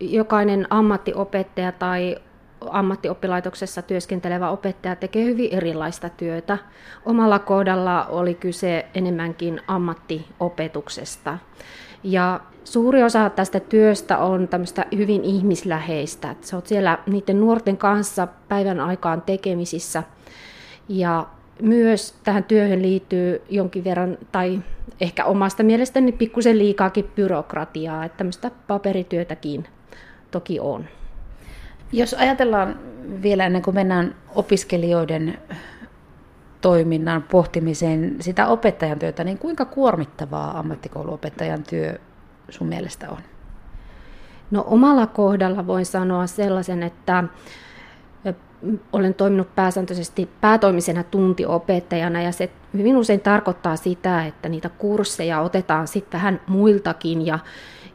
jokainen ammattiopettaja tai ammattioppilaitoksessa työskentelevä opettaja tekee hyvin erilaista työtä. Omalla kohdalla oli kyse enemmänkin ammattiopetuksesta. Ja suuri osa tästä työstä on tämmöistä hyvin ihmisläheistä. Sä oot siellä niiden nuorten kanssa päivän aikaan tekemisissä. Ja myös tähän työhön liittyy jonkin verran, tai ehkä omasta mielestäni pikkusen liikaakin byrokratiaa, että tämmöistä paperityötäkin toki on. Jos ajatellaan vielä ennen kuin mennään opiskelijoiden toiminnan pohtimiseen sitä opettajan työtä, niin kuinka kuormittavaa ammattikouluopettajan työ sun mielestä on? No omalla kohdalla voin sanoa sellaisen, että olen toiminut pääsääntöisesti päätoimisena tuntiopettajana ja se hyvin usein tarkoittaa sitä, että niitä kursseja otetaan sitten vähän muiltakin ja,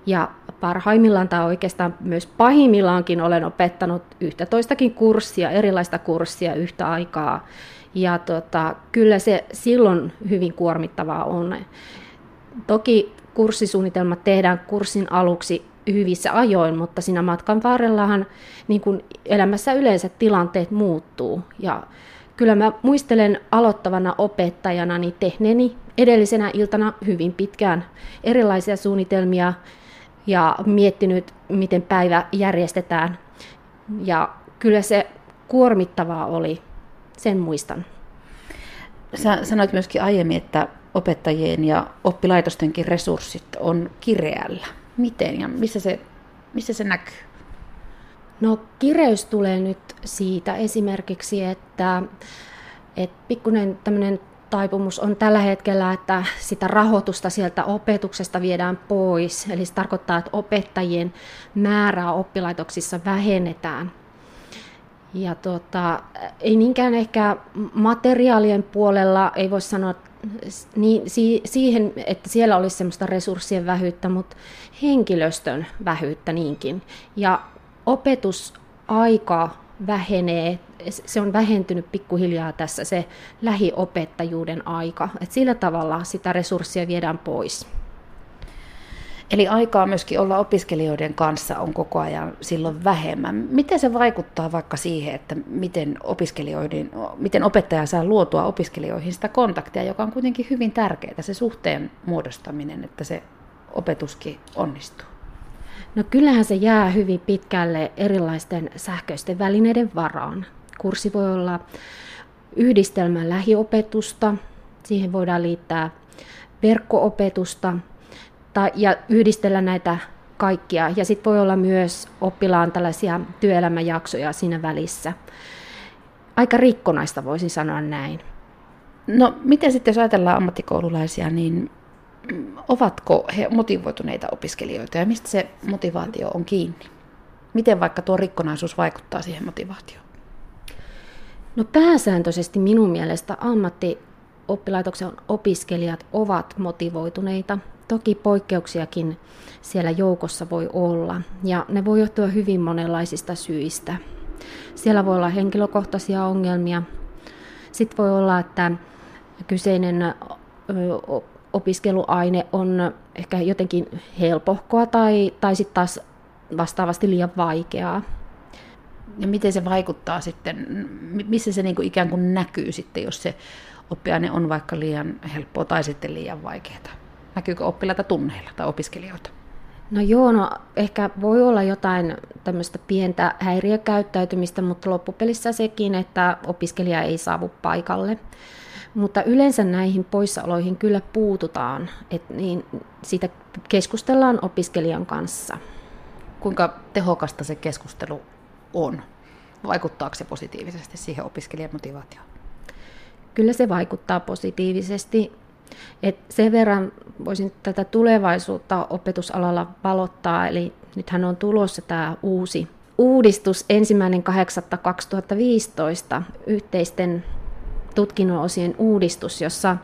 ja parhaimmillaan tai oikeastaan myös pahimmillaankin olen opettanut yhtä toistakin kurssia, erilaista kurssia yhtä aikaa. Ja tota, kyllä se silloin hyvin kuormittavaa on. Toki kurssisuunnitelmat tehdään kurssin aluksi hyvissä ajoin, mutta siinä matkan varrellahan niin kuin elämässä yleensä tilanteet muuttuu. Ja kyllä mä muistelen aloittavana opettajana niin tehneeni edellisenä iltana hyvin pitkään erilaisia suunnitelmia ja miettinyt, miten päivä järjestetään. Ja kyllä se kuormittavaa oli, sen muistan. Sä sanoit myöskin aiemmin, että opettajien ja oppilaitostenkin resurssit on kireällä. Miten ja missä se, missä se näkyy? No kireys tulee nyt siitä esimerkiksi, että, että pikkuinen tämmöinen taipumus on tällä hetkellä, että sitä rahoitusta sieltä opetuksesta viedään pois. Eli se tarkoittaa, että opettajien määrää oppilaitoksissa vähennetään. Ja tota, ei niinkään ehkä materiaalien puolella, ei voi sanoa niin, si, siihen, että siellä olisi semmoista resurssien vähyyttä, mutta henkilöstön vähyyttä niinkin. Ja opetusaika vähenee, se on vähentynyt pikkuhiljaa tässä se lähiopettajuuden aika. Et sillä tavalla sitä resurssia viedään pois. Eli aikaa myöskin olla opiskelijoiden kanssa on koko ajan silloin vähemmän. Miten se vaikuttaa vaikka siihen, että miten, opiskelijoiden, miten opettaja saa luotua opiskelijoihin sitä kontaktia, joka on kuitenkin hyvin tärkeää, se suhteen muodostaminen, että se opetuskin onnistuu? No kyllähän se jää hyvin pitkälle erilaisten sähköisten välineiden varaan. Kurssi voi olla yhdistelmä lähiopetusta, siihen voidaan liittää verkkoopetusta tai, ja yhdistellä näitä kaikkia. Ja sitten voi olla myös oppilaan tällaisia työelämäjaksoja siinä välissä. Aika rikkonaista voisin sanoa näin. No miten sitten jos ajatellaan ammattikoululaisia, niin ovatko he motivoituneita opiskelijoita ja mistä se motivaatio on kiinni? Miten vaikka tuo rikkonaisuus vaikuttaa siihen motivaatioon? No pääsääntöisesti minun mielestä ammattioppilaitoksen opiskelijat ovat motivoituneita. Toki poikkeuksiakin siellä joukossa voi olla ja ne voi johtua hyvin monenlaisista syistä. Siellä voi olla henkilökohtaisia ongelmia. Sitten voi olla, että kyseinen opiskeluaine on ehkä jotenkin helpohkoa tai, tai sitten taas vastaavasti liian vaikeaa. Ja miten se vaikuttaa sitten, missä se niin kuin ikään kuin näkyy sitten, jos se oppiaine on vaikka liian helppoa tai sitten liian vaikeaa? Näkyykö oppilaita tunneilla tai opiskelijoita? No joo, no ehkä voi olla jotain tämmöistä pientä häiriökäyttäytymistä, mutta loppupelissä sekin, että opiskelija ei saavu paikalle. Mutta yleensä näihin poissaoloihin kyllä puututaan, että niin siitä keskustellaan opiskelijan kanssa. Kuinka tehokasta se keskustelu on? Vaikuttaako se positiivisesti siihen opiskelijan motivaatioon? Kyllä se vaikuttaa positiivisesti. Et sen verran voisin tätä tulevaisuutta opetusalalla valottaa, eli nythän on tulossa tämä uusi uudistus ensimmäinen 8.2015 yhteisten tutkinnon osien uudistus, jossa,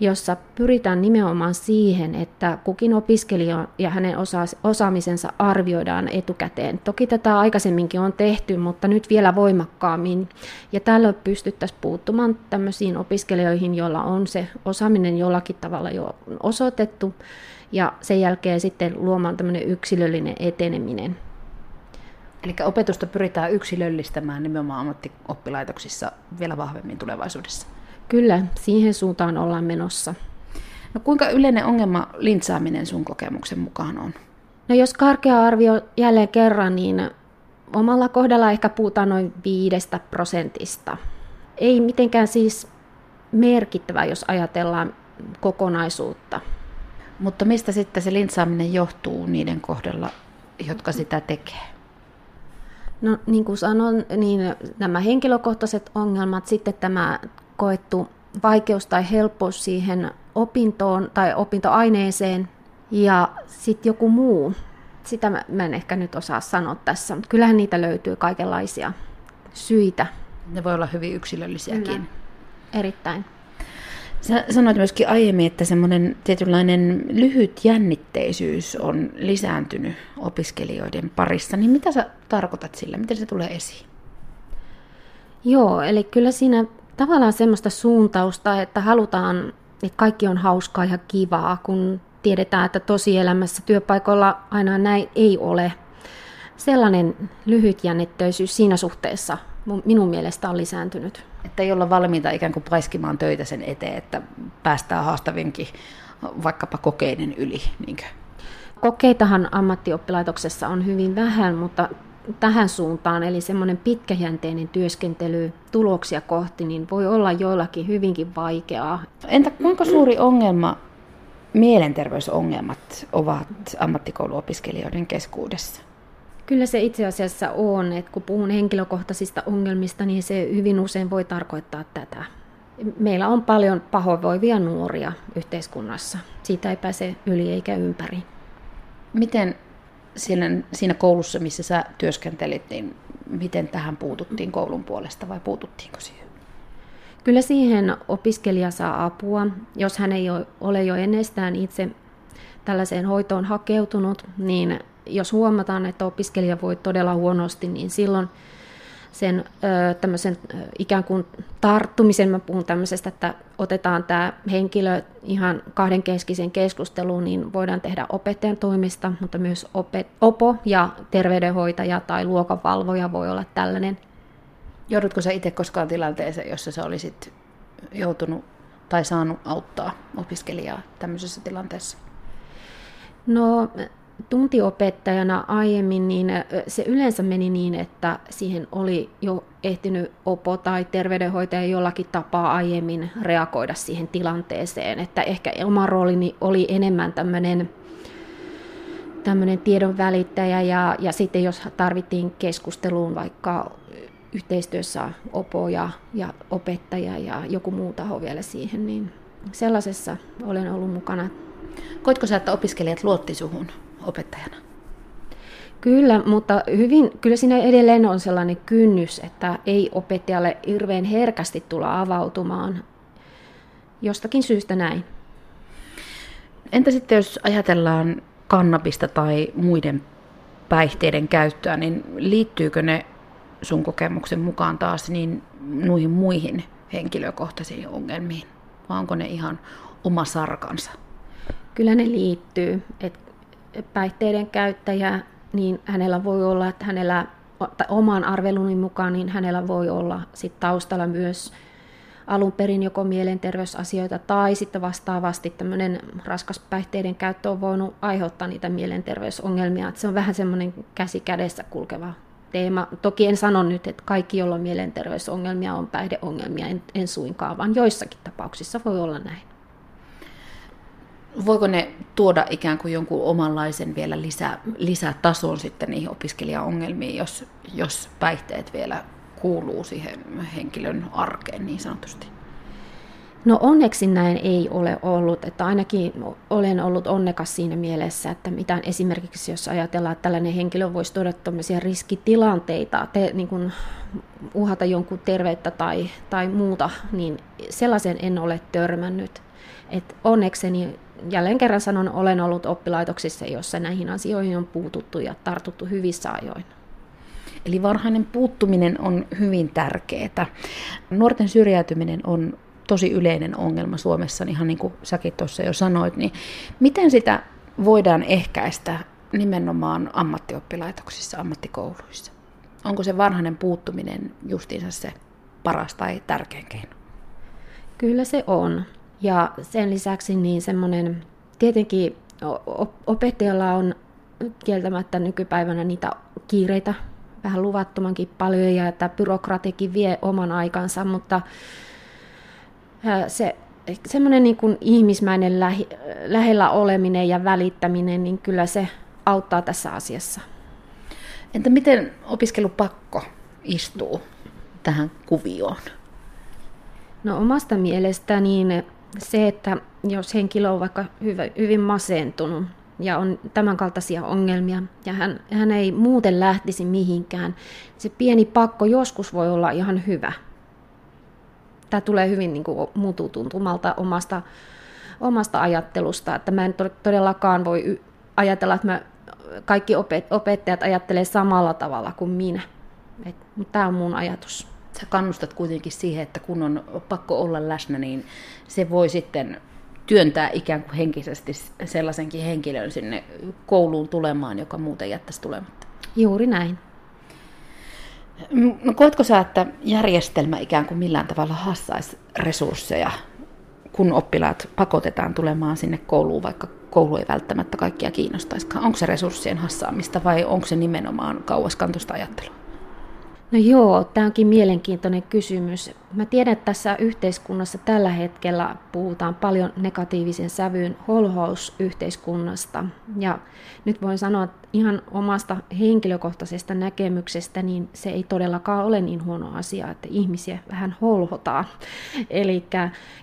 jossa pyritään nimenomaan siihen, että kukin opiskelija ja hänen osa, osaamisensa arvioidaan etukäteen. Toki tätä aikaisemminkin on tehty, mutta nyt vielä voimakkaammin. Ja tällöin pystyttäisiin puuttumaan tämmöisiin opiskelijoihin, joilla on se osaaminen jollakin tavalla jo osoitettu, ja sen jälkeen sitten luomaan tämmöinen yksilöllinen eteneminen. Eli opetusta pyritään yksilöllistämään nimenomaan ammattioppilaitoksissa vielä vahvemmin tulevaisuudessa. Kyllä, siihen suuntaan ollaan menossa. No kuinka yleinen ongelma lintsaaminen sun kokemuksen mukaan on? No jos karkea arvio jälleen kerran, niin omalla kohdalla ehkä puhutaan noin viidestä prosentista. Ei mitenkään siis merkittävä, jos ajatellaan kokonaisuutta. Mutta mistä sitten se lintsaaminen johtuu niiden kohdalla, jotka sitä tekee? No niin kuin sanon, niin nämä henkilökohtaiset ongelmat, sitten tämä koettu vaikeus tai helppous siihen opintoon tai opintoaineeseen ja sitten joku muu. Sitä mä en ehkä nyt osaa sanoa tässä, mutta kyllähän niitä löytyy kaikenlaisia syitä. Ne voi olla hyvin yksilöllisiäkin. Kyllä. Erittäin. Sä sanoit myöskin aiemmin, että semmoinen tietynlainen lyhyt jännitteisyys on lisääntynyt opiskelijoiden parissa. Niin mitä sä tarkoitat sillä? Miten se tulee esiin? Joo, eli kyllä siinä tavallaan semmoista suuntausta, että halutaan, että kaikki on hauskaa ja kivaa, kun tiedetään, että tosielämässä työpaikoilla aina näin ei ole. Sellainen lyhytjännitteisyys siinä suhteessa minun mielestä on lisääntynyt. Että ei olla valmiita ikään kuin paiskimaan töitä sen eteen, että päästään haastavinkin vaikkapa kokeiden yli. Niinkö? Kokeitahan ammattioppilaitoksessa on hyvin vähän, mutta tähän suuntaan, eli semmoinen pitkäjänteinen työskentely tuloksia kohti, niin voi olla joillakin hyvinkin vaikeaa. Entä kuinka suuri ongelma mielenterveysongelmat ovat ammattikouluopiskelijoiden keskuudessa? Kyllä se itse asiassa on, että kun puhun henkilökohtaisista ongelmista, niin se hyvin usein voi tarkoittaa tätä. Meillä on paljon pahoinvoivia nuoria yhteiskunnassa. Siitä ei pääse yli eikä ympäri. Miten siinä, siinä koulussa, missä sä työskentelit, niin miten tähän puututtiin koulun puolesta vai puututtiinko siihen? Kyllä siihen opiskelija saa apua, jos hän ei ole jo ennestään itse tällaiseen hoitoon hakeutunut, niin jos huomataan, että opiskelija voi todella huonosti, niin silloin sen tämmöisen ikään kuin tarttumisen, mä puhun tämmöisestä, että otetaan tämä henkilö ihan kahdenkeskisen keskusteluun, niin voidaan tehdä opettajan toimista, mutta myös opet, opo ja terveydenhoitaja tai luokanvalvoja voi olla tällainen. Joudutko sä itse koskaan tilanteeseen, jossa sä olisit joutunut tai saanut auttaa opiskelijaa tämmöisessä tilanteessa? No tuntiopettajana aiemmin, niin se yleensä meni niin, että siihen oli jo ehtinyt opo tai terveydenhoitaja jollakin tapaa aiemmin reagoida siihen tilanteeseen. Että ehkä oma roolini oli enemmän tämmöinen tämmöinen tiedon välittäjä ja, ja sitten jos tarvittiin keskusteluun vaikka yhteistyössä opo ja, ja opettaja ja joku muu taho vielä siihen, niin sellaisessa olen ollut mukana. Koitko sä, että opiskelijat luotti suhun? Opettajana? Kyllä, mutta hyvin, kyllä siinä edelleen on sellainen kynnys, että ei opettajalle hirveän herkästi tulla avautumaan. Jostakin syystä näin. Entä sitten jos ajatellaan kannabista tai muiden päihteiden käyttöä, niin liittyykö ne sun kokemuksen mukaan taas niin noihin muihin henkilökohtaisiin ongelmiin? Vai onko ne ihan oma sarkansa? Kyllä ne liittyy. Et päihteiden käyttäjä, niin hänellä voi olla, että hänellä oman arveluni mukaan, niin hänellä voi olla sit taustalla myös alun perin joko mielenterveysasioita tai sitten vastaavasti tämmöinen raskas päihteiden käyttö on voinut aiheuttaa niitä mielenterveysongelmia. Että se on vähän semmoinen käsi kädessä kulkeva teema. Toki en sano nyt, että kaikki, joilla on mielenterveysongelmia, on päihdeongelmia, en, en suinkaan, vaan joissakin tapauksissa voi olla näin voiko ne tuoda ikään kuin jonkun omanlaisen vielä lisä, lisätason sitten niihin opiskelijaongelmiin, jos, jos päihteet vielä kuuluu siihen henkilön arkeen niin sanotusti? No onneksi näin ei ole ollut, että ainakin olen ollut onnekas siinä mielessä, että mitä esimerkiksi jos ajatellaan, että tällainen henkilö voisi tuoda tämmöisiä riskitilanteita, te, niin kuin uhata jonkun terveyttä tai, tai muuta, niin sellaisen en ole törmännyt. Et onnekseni jälleen kerran sanon, olen ollut oppilaitoksissa, jossa näihin asioihin on puututtu ja tartuttu hyvissä ajoin. Eli varhainen puuttuminen on hyvin tärkeää. Nuorten syrjäytyminen on tosi yleinen ongelma Suomessa, ihan niin kuin säkin tuossa jo sanoit. Niin miten sitä voidaan ehkäistä nimenomaan ammattioppilaitoksissa, ammattikouluissa? Onko se varhainen puuttuminen justiinsa se paras tai tärkein keino? Kyllä se on. Ja sen lisäksi niin semmoinen, tietenkin opettajalla on kieltämättä nykypäivänä niitä kiireitä vähän luvattomankin paljon ja että byrokratikin vie oman aikansa, mutta se semmoinen niin kuin ihmismäinen lähi, lähellä oleminen ja välittäminen, niin kyllä se auttaa tässä asiassa. Entä miten opiskelupakko istuu tähän kuvioon? No omasta mielestä niin se, että jos henkilö on vaikka hyvin masentunut ja on tämänkaltaisia ongelmia ja hän, hän ei muuten lähtisi mihinkään, se pieni pakko joskus voi olla ihan hyvä. Tämä tulee hyvin niin mututuntumalta omasta, omasta ajattelusta, että mä en todellakaan voi ajatella, että mä, kaikki opettajat ajattelee samalla tavalla kuin minä. Et, mutta tämä on mun ajatus. Sä kannustat kuitenkin siihen, että kun on pakko olla läsnä, niin se voi sitten työntää ikään kuin henkisesti sellaisenkin henkilön sinne kouluun tulemaan, joka muuten jättäisi tulematta. Juuri näin. No, koetko sä, että järjestelmä ikään kuin millään tavalla hassaisi resursseja, kun oppilaat pakotetaan tulemaan sinne kouluun, vaikka koulu ei välttämättä kaikkia kiinnostaisikaan? Onko se resurssien hassaamista vai onko se nimenomaan kauaskantoista ajattelua? No joo, tämä onkin mielenkiintoinen kysymys. Mä tiedän, että tässä yhteiskunnassa tällä hetkellä puhutaan paljon negatiivisen sävyyn holhousyhteiskunnasta. Ja nyt voin sanoa, että ihan omasta henkilökohtaisesta näkemyksestä, niin se ei todellakaan ole niin huono asia, että ihmisiä vähän holhotaan. Eli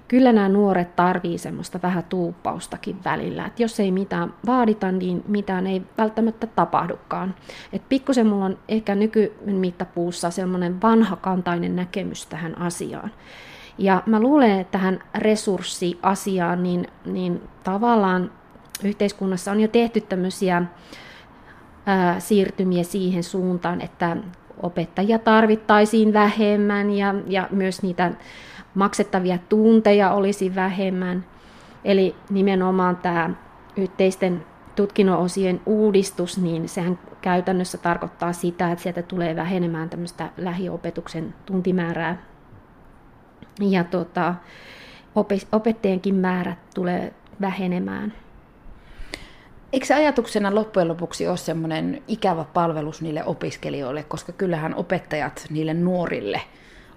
kyllä nämä nuoret tarvii semmoista vähän tuuppaustakin välillä. Että jos ei mitään vaadita, niin mitään ei välttämättä tapahdukaan. Et pikkusen mulla on ehkä nykymittapuussa semmoinen vanhakantainen näkemys tähän asiaan. Ja mä luulen, että tähän resurssiasiaan, niin, niin tavallaan yhteiskunnassa on jo tehty tämmöisiä ää, siirtymiä siihen suuntaan, että opettajia tarvittaisiin vähemmän ja, ja myös niitä maksettavia tunteja olisi vähemmän. Eli nimenomaan tämä yhteisten tutkinnon-osien uudistus, niin sehän käytännössä tarkoittaa sitä, että sieltä tulee vähenemään tämmöistä lähiopetuksen tuntimäärää. Ja tota, opettajienkin määrät tulee vähenemään. Eikö se ajatuksena loppujen lopuksi ole semmoinen ikävä palvelus niille opiskelijoille, koska kyllähän opettajat niille nuorille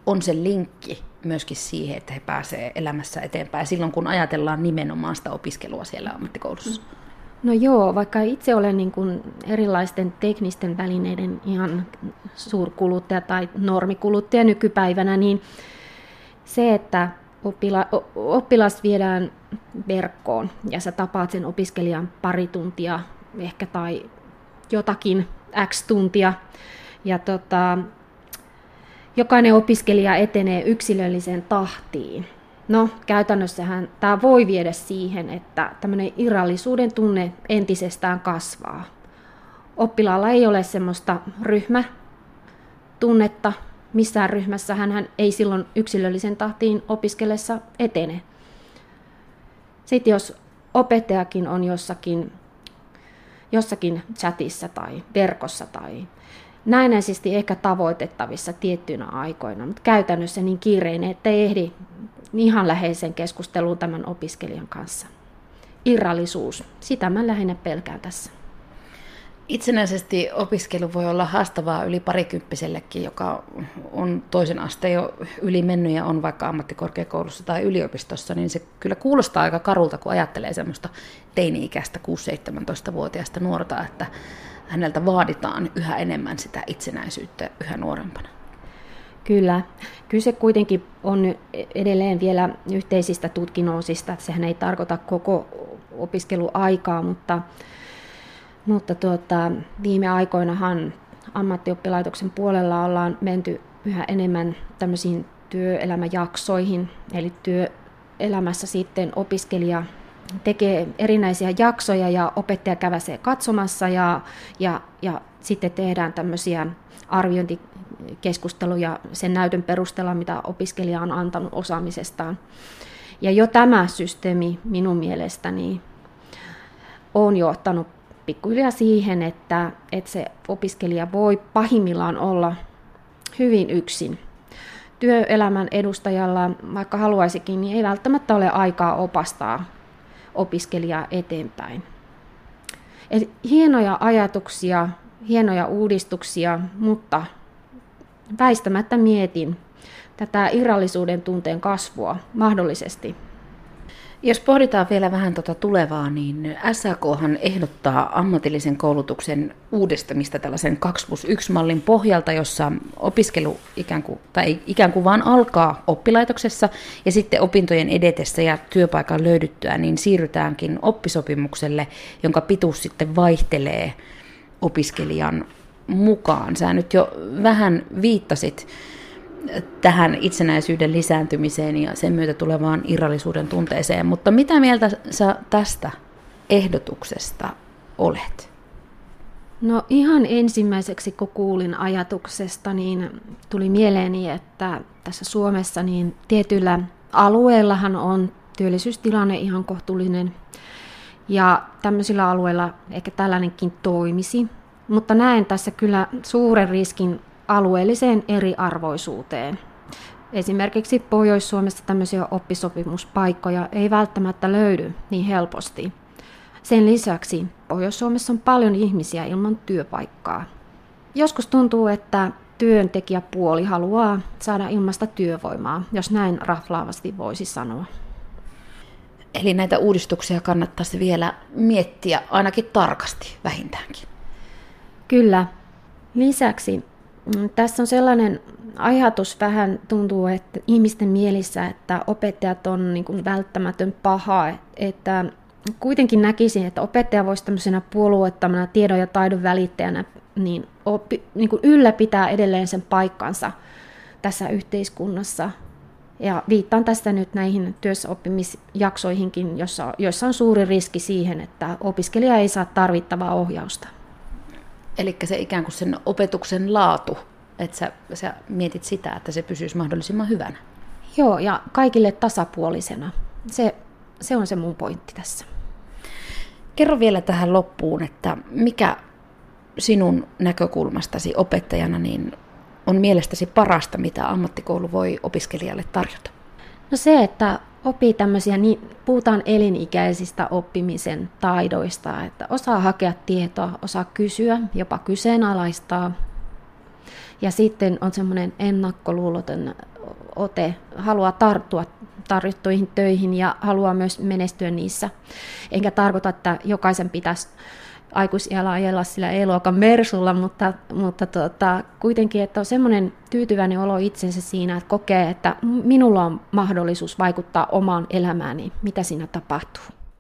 on se linkki myöskin siihen, että he pääsevät elämässä eteenpäin silloin, kun ajatellaan nimenomaan sitä opiskelua siellä ammattikoulussa. No joo, vaikka itse olen niin kuin erilaisten teknisten välineiden ihan suurkuluttaja tai normikuluttaja nykypäivänä, niin se, että oppila, oppilas viedään verkkoon ja sä tapaat sen opiskelijan pari tuntia ehkä tai jotakin x tuntia. Ja tota, jokainen opiskelija etenee yksilölliseen tahtiin. No, käytännössähän tämä voi viedä siihen, että tämmöinen irrallisuuden tunne entisestään kasvaa. Oppilaalla ei ole semmoista ryhmätunnetta, missään ryhmässä hän ei silloin yksilöllisen tahtiin opiskellessa etene. Sitten jos opettajakin on jossakin, jossakin chatissa tai verkossa tai näennäisesti ehkä tavoitettavissa tiettyinä aikoina, mutta käytännössä niin kiireinen, että ei ehdi ihan läheisen keskusteluun tämän opiskelijan kanssa. Irrallisuus, sitä mä lähinnä pelkään tässä. Itsenäisesti opiskelu voi olla haastavaa yli parikymppisellekin, joka on toisen asteen jo yli mennyt ja on vaikka ammattikorkeakoulussa tai yliopistossa, niin se kyllä kuulostaa aika karulta, kun ajattelee semmoista teini-ikäistä 6-17-vuotiaista nuorta, että häneltä vaaditaan yhä enemmän sitä itsenäisyyttä yhä nuorempana. Kyllä. Kyse kuitenkin on edelleen vielä yhteisistä tutkinnoisista. Sehän ei tarkoita koko opiskeluaikaa, mutta mutta tuota, viime aikoinahan ammattioppilaitoksen puolella ollaan menty yhä enemmän tämmöisiin työelämäjaksoihin, eli työelämässä sitten opiskelija tekee erinäisiä jaksoja ja opettaja käväsee katsomassa ja, ja, ja sitten tehdään tämmöisiä arviointikeskusteluja sen näytön perusteella, mitä opiskelija on antanut osaamisestaan. Ja jo tämä systeemi minun mielestäni on johtanut pikkuhiljaa siihen, että, että se opiskelija voi pahimmillaan olla hyvin yksin. Työelämän edustajalla, vaikka haluaisikin, niin ei välttämättä ole aikaa opastaa opiskelijaa eteenpäin. Eli hienoja ajatuksia, hienoja uudistuksia, mutta väistämättä mietin tätä irrallisuuden tunteen kasvua mahdollisesti jos pohditaan vielä vähän tuota tulevaa, niin SAKhan ehdottaa ammatillisen koulutuksen uudistamista tällaisen 2 plus 1 mallin pohjalta, jossa opiskelu ikään kuin, tai ikään kuin vaan alkaa oppilaitoksessa ja sitten opintojen edetessä ja työpaikan löydyttyä, niin siirrytäänkin oppisopimukselle, jonka pituus sitten vaihtelee opiskelijan mukaan. Sä nyt jo vähän viittasit tähän itsenäisyyden lisääntymiseen ja sen myötä tulevaan irrallisuuden tunteeseen. Mutta mitä mieltä sä tästä ehdotuksesta olet? No ihan ensimmäiseksi, kun kuulin ajatuksesta, niin tuli mieleeni, että tässä Suomessa niin tietyillä alueillahan on työllisyystilanne ihan kohtuullinen. Ja tämmöisillä alueilla ehkä tällainenkin toimisi. Mutta näen tässä kyllä suuren riskin alueelliseen eriarvoisuuteen. Esimerkiksi Pohjois-Suomessa tämmöisiä oppisopimuspaikkoja ei välttämättä löydy niin helposti. Sen lisäksi Pohjois-Suomessa on paljon ihmisiä ilman työpaikkaa. Joskus tuntuu, että työntekijäpuoli haluaa saada ilmasta työvoimaa, jos näin raflaavasti voisi sanoa. Eli näitä uudistuksia kannattaisi vielä miettiä ainakin tarkasti vähintäänkin. Kyllä. Lisäksi tässä on sellainen ajatus vähän tuntuu, että ihmisten mielissä, että opettajat on niin kuin välttämätön paha, että kuitenkin näkisin, että opettaja voisi tämmöisenä puolueettomana tiedon ja taidon välittäjänä niin oppi, niin kuin ylläpitää edelleen sen paikkansa tässä yhteiskunnassa. Ja viittaan tästä nyt näihin työssäoppimisjaksoihinkin, jossa, joissa on suuri riski siihen, että opiskelija ei saa tarvittavaa ohjausta. Eli se ikään kuin sen opetuksen laatu, että sä, sä mietit sitä, että se pysyisi mahdollisimman hyvänä. Joo, ja kaikille tasapuolisena. Se, se on se mun pointti tässä. Kerro vielä tähän loppuun, että mikä sinun näkökulmastasi opettajana niin on mielestäsi parasta, mitä ammattikoulu voi opiskelijalle tarjota? No se, että oppii tämmöisiä, niin puhutaan elinikäisistä oppimisen taidoista, että osaa hakea tietoa, osaa kysyä, jopa kyseenalaistaa. Ja sitten on semmoinen ennakkoluuloton ote, haluaa tarttua tarjottuihin töihin ja haluaa myös menestyä niissä. Enkä tarkoita, että jokaisen pitäisi aikuisiällä ajella sillä E-luokan Mersulla, mutta, mutta tuota, kuitenkin, että on semmoinen tyytyväinen olo itsensä siinä, että kokee, että minulla on mahdollisuus vaikuttaa omaan elämääni, mitä siinä tapahtuu.